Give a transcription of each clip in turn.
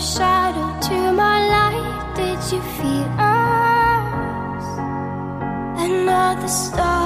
shadow to my light. Did you feel us? Another star.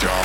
Dark.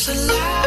There's a light.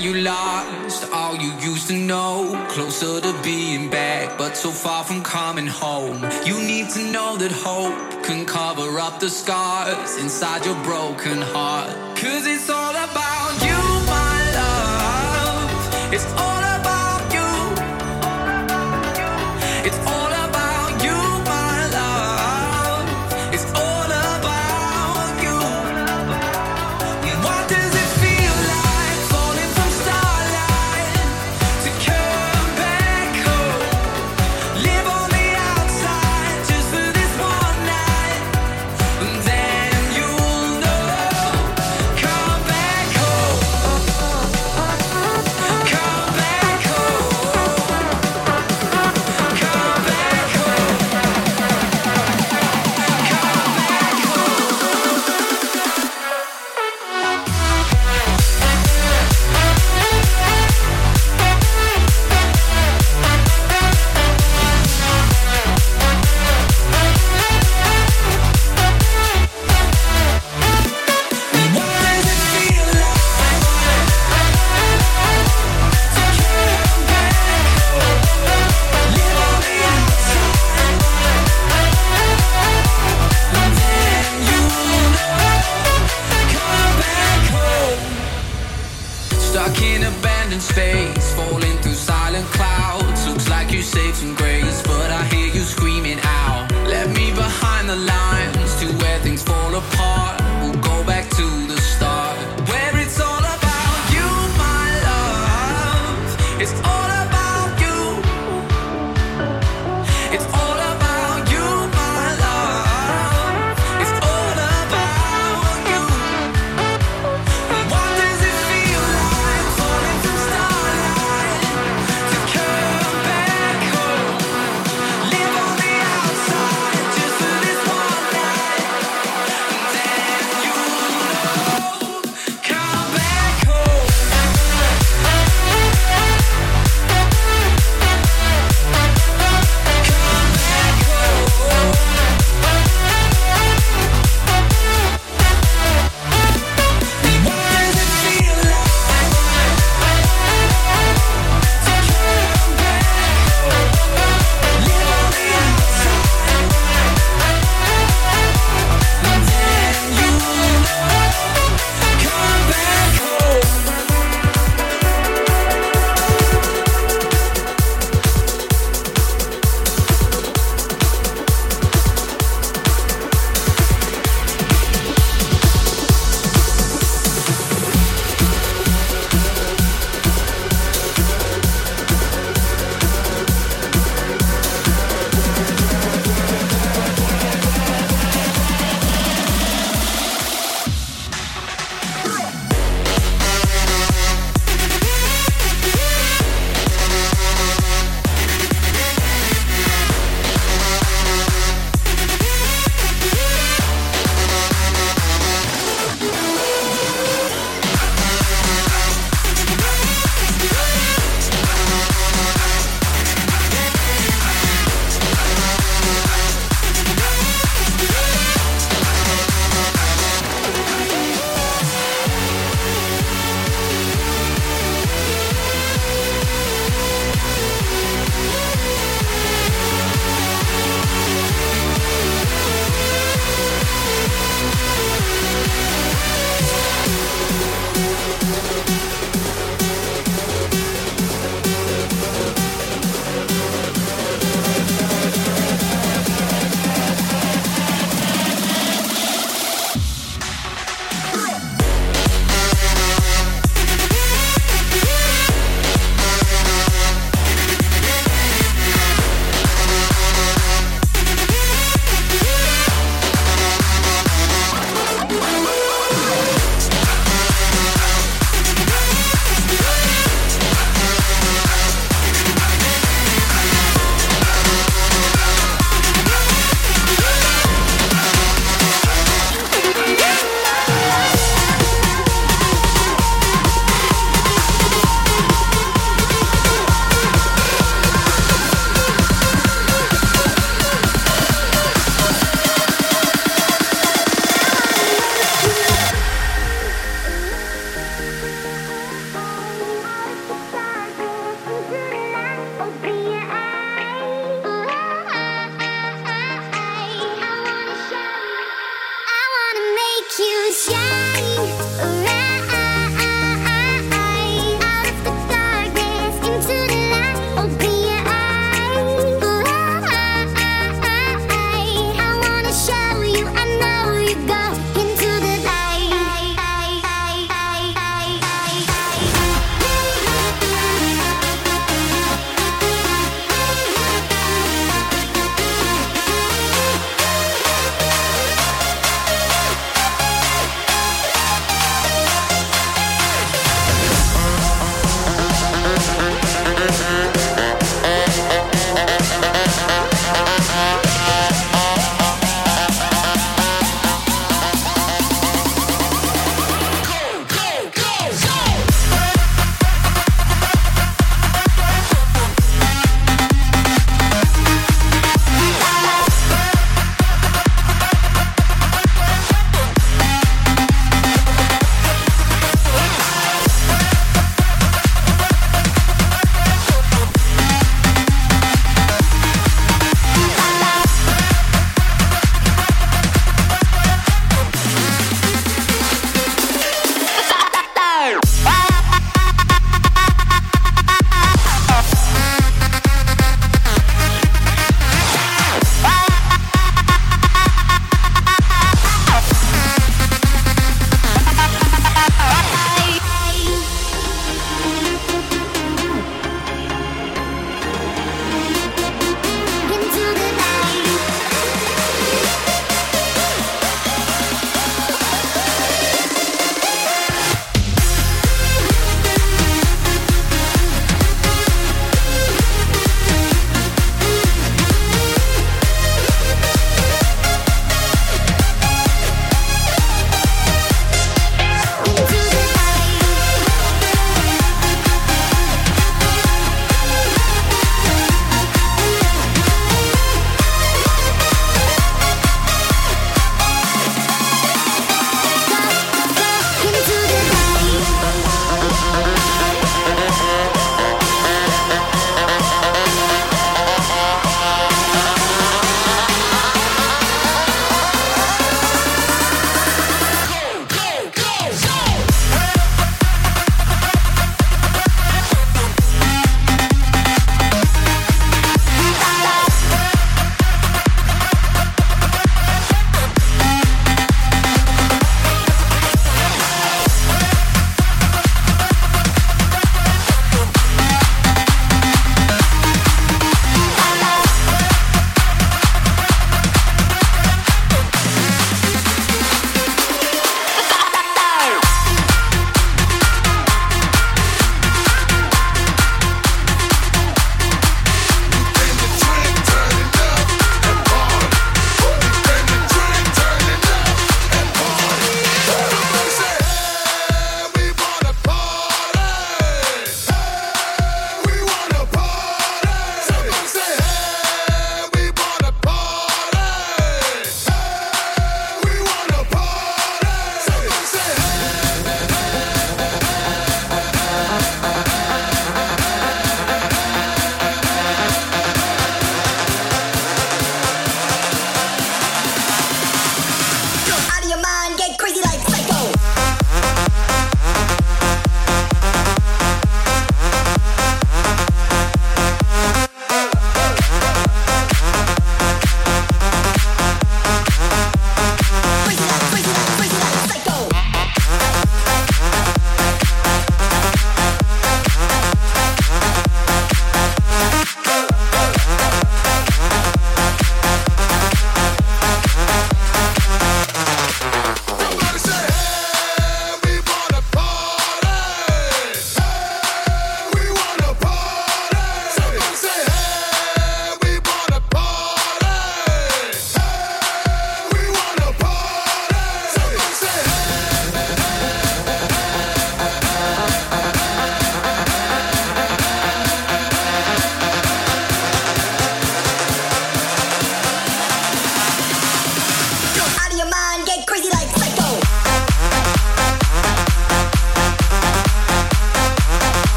you lost all you used to know. Closer to being back, but so far from coming home. You need to know that hope can cover up the scars inside your broken heart. Cause it's all about you, my love. It's all space falling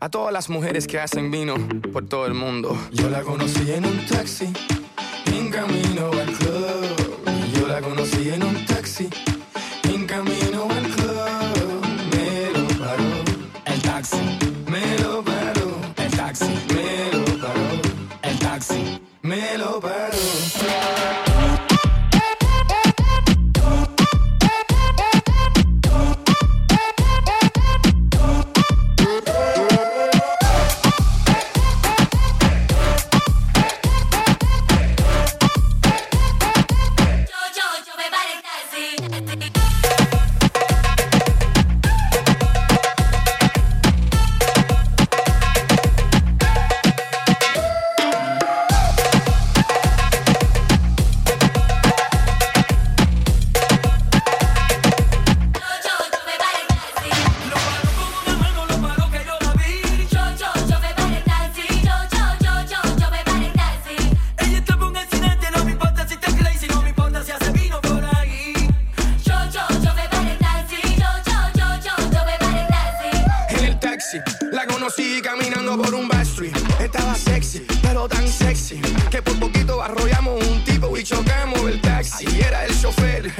a todas las mujeres que hacen vino por todo el mundo. Yo la conocí en un taxi. conocí caminando por un backstreet. Estaba sexy, pero tan sexy. Que por poquito arrollamos un tipo y chocamos el taxi. era el chofer